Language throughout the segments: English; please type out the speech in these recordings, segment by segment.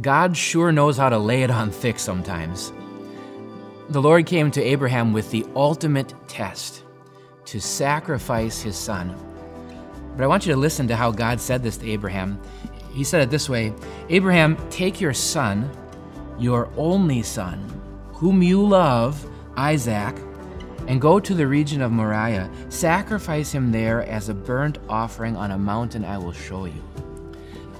God sure knows how to lay it on thick sometimes. The Lord came to Abraham with the ultimate test to sacrifice his son. But I want you to listen to how God said this to Abraham. He said it this way Abraham, take your son, your only son, whom you love, Isaac, and go to the region of Moriah. Sacrifice him there as a burnt offering on a mountain I will show you.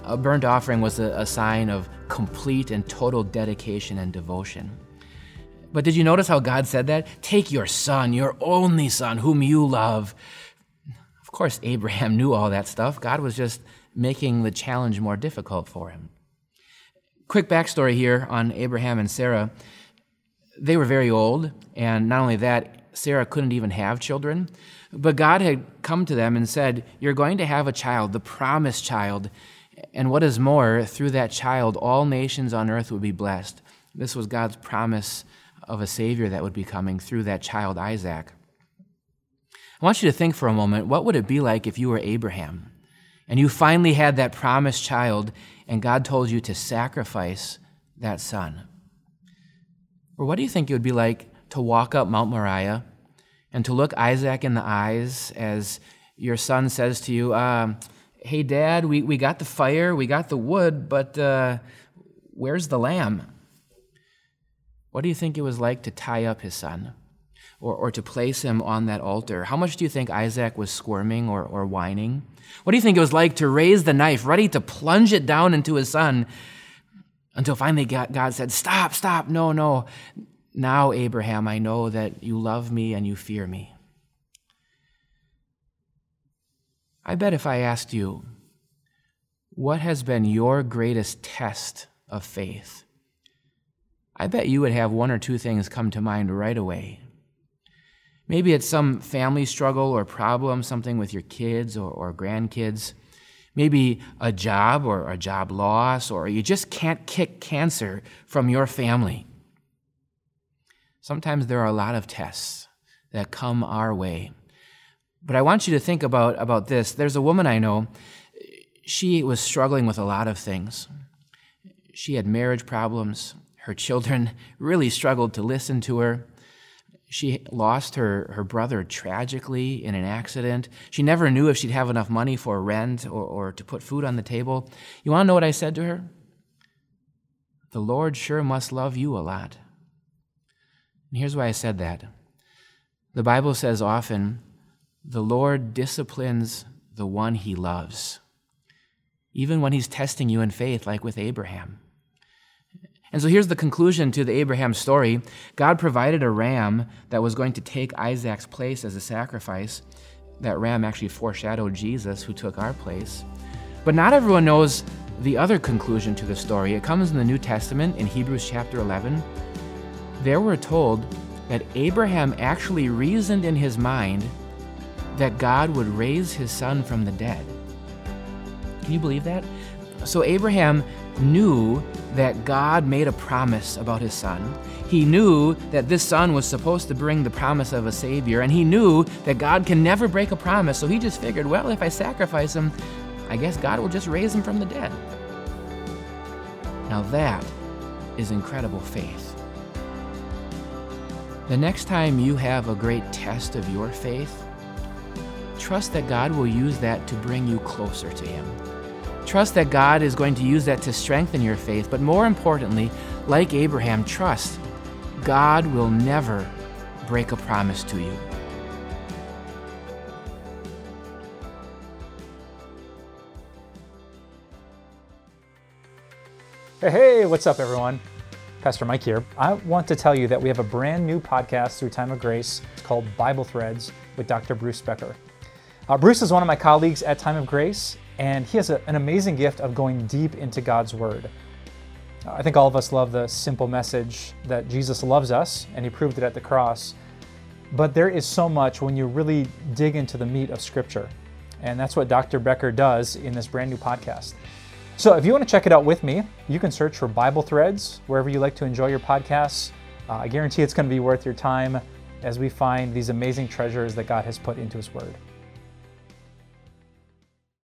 A burnt offering was a, a sign of complete and total dedication and devotion. But did you notice how God said that? Take your son, your only son, whom you love. Of course, Abraham knew all that stuff. God was just making the challenge more difficult for him. Quick backstory here on Abraham and Sarah. They were very old, and not only that, Sarah couldn't even have children. But God had come to them and said, You're going to have a child, the promised child. And what is more, through that child, all nations on earth would be blessed. This was God's promise of a Savior that would be coming through that child, Isaac. I want you to think for a moment what would it be like if you were Abraham and you finally had that promised child and God told you to sacrifice that son? Or what do you think it would be like to walk up Mount Moriah and to look Isaac in the eyes as your son says to you, uh, Hey, Dad, we, we got the fire, we got the wood, but uh, where's the lamb? What do you think it was like to tie up his son or, or to place him on that altar? How much do you think Isaac was squirming or, or whining? What do you think it was like to raise the knife, ready to plunge it down into his son until finally God said, Stop, stop, no, no. Now, Abraham, I know that you love me and you fear me. I bet if I asked you, what has been your greatest test of faith? I bet you would have one or two things come to mind right away. Maybe it's some family struggle or problem, something with your kids or, or grandkids. Maybe a job or a job loss, or you just can't kick cancer from your family. Sometimes there are a lot of tests that come our way. But I want you to think about, about this. There's a woman I know, she was struggling with a lot of things. She had marriage problems. Her children really struggled to listen to her. She lost her, her brother tragically in an accident. She never knew if she'd have enough money for rent or, or to put food on the table. You want to know what I said to her? The Lord sure must love you a lot. And here's why I said that. The Bible says often, the Lord disciplines the one he loves, even when he's testing you in faith, like with Abraham. And so here's the conclusion to the Abraham story God provided a ram that was going to take Isaac's place as a sacrifice. That ram actually foreshadowed Jesus, who took our place. But not everyone knows the other conclusion to the story. It comes in the New Testament in Hebrews chapter 11 there we're told that Abraham actually reasoned in his mind that God would raise his son from the dead. Can you believe that? So Abraham knew that God made a promise about his son. He knew that this son was supposed to bring the promise of a Savior, and he knew that God can never break a promise. So he just figured, well, if I sacrifice him, I guess God will just raise him from the dead. Now that is incredible faith. The next time you have a great test of your faith, trust that God will use that to bring you closer to Him. Trust that God is going to use that to strengthen your faith, but more importantly, like Abraham, trust God will never break a promise to you. Hey, hey, what's up, everyone? Pastor Mike here. I want to tell you that we have a brand new podcast through Time of Grace. It's called Bible Threads with Dr. Bruce Becker. Uh, Bruce is one of my colleagues at Time of Grace, and he has a, an amazing gift of going deep into God's Word. Uh, I think all of us love the simple message that Jesus loves us, and he proved it at the cross. But there is so much when you really dig into the meat of Scripture. And that's what Dr. Becker does in this brand new podcast. So if you want to check it out with me, you can search for Bible Threads wherever you like to enjoy your podcasts. Uh, I guarantee it's going to be worth your time as we find these amazing treasures that God has put into His Word.